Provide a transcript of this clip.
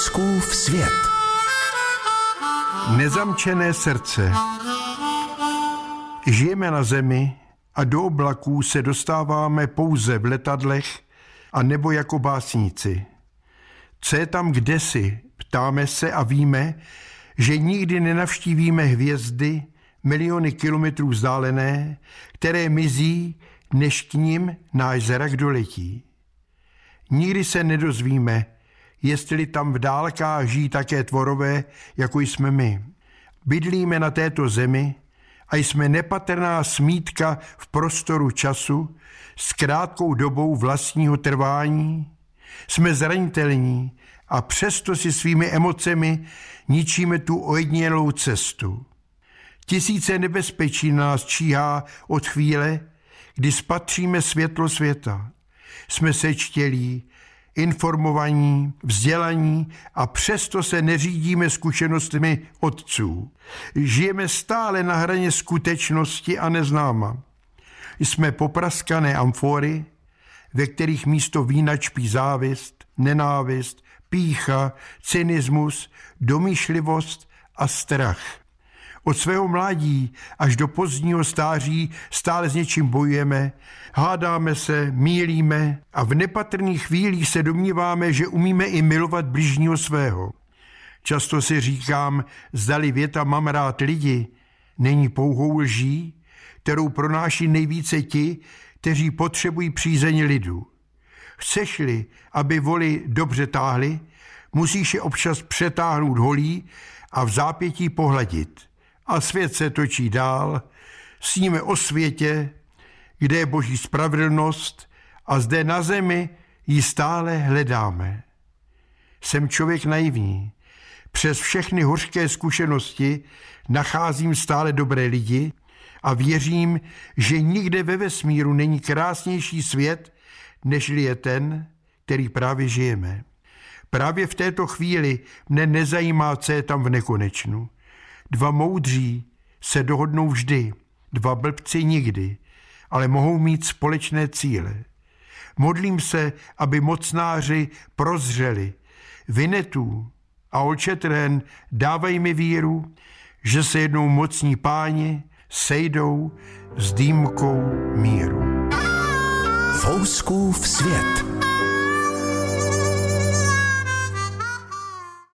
Fouskův svět. Nezamčené srdce. Žijeme na zemi a do oblaků se dostáváme pouze v letadlech a nebo jako básníci. Co je tam kdesi, ptáme se a víme, že nikdy nenavštívíme hvězdy miliony kilometrů vzdálené, které mizí, než k ním náš zrak doletí. Nikdy se nedozvíme, jestli tam v dálkách žijí také tvorové, jako jsme my. Bydlíme na této zemi a jsme nepatrná smítka v prostoru času s krátkou dobou vlastního trvání. Jsme zranitelní a přesto si svými emocemi ničíme tu ojedinělou cestu. Tisíce nebezpečí nás číhá od chvíle, kdy spatříme světlo světa. Jsme sečtělí, informovaní, vzdělaní a přesto se neřídíme zkušenostmi otců. Žijeme stále na hraně skutečnosti a neznáma. Jsme popraskané amfory, ve kterých místo vína čpí závist, nenávist, pícha, cynismus, domýšlivost a strach. Od svého mládí až do pozdního stáří stále s něčím bojujeme, hádáme se, mílíme a v nepatrných chvílích se domníváme, že umíme i milovat bližního svého. Často si říkám, zdali věta mám rád lidi, není pouhou lží, kterou pronáší nejvíce ti, kteří potřebují přízeň lidu. Chceš-li, aby voli dobře táhly, musíš je občas přetáhnout holí a v zápětí pohladit – a svět se točí dál, sníme o světě, kde je boží spravedlnost a zde na zemi ji stále hledáme. Jsem člověk naivní. Přes všechny hořké zkušenosti nacházím stále dobré lidi a věřím, že nikde ve vesmíru není krásnější svět, než je ten, který právě žijeme. Právě v této chvíli mne nezajímá, co je tam v nekonečnu. Dva moudří se dohodnou vždy, dva blbci nikdy, ale mohou mít společné cíle. Modlím se, aby mocnáři prozřeli. Vinetů a Olčetren dávají mi víru, že se jednou mocní páni sejdou s dýmkou míru. Fouskův svět.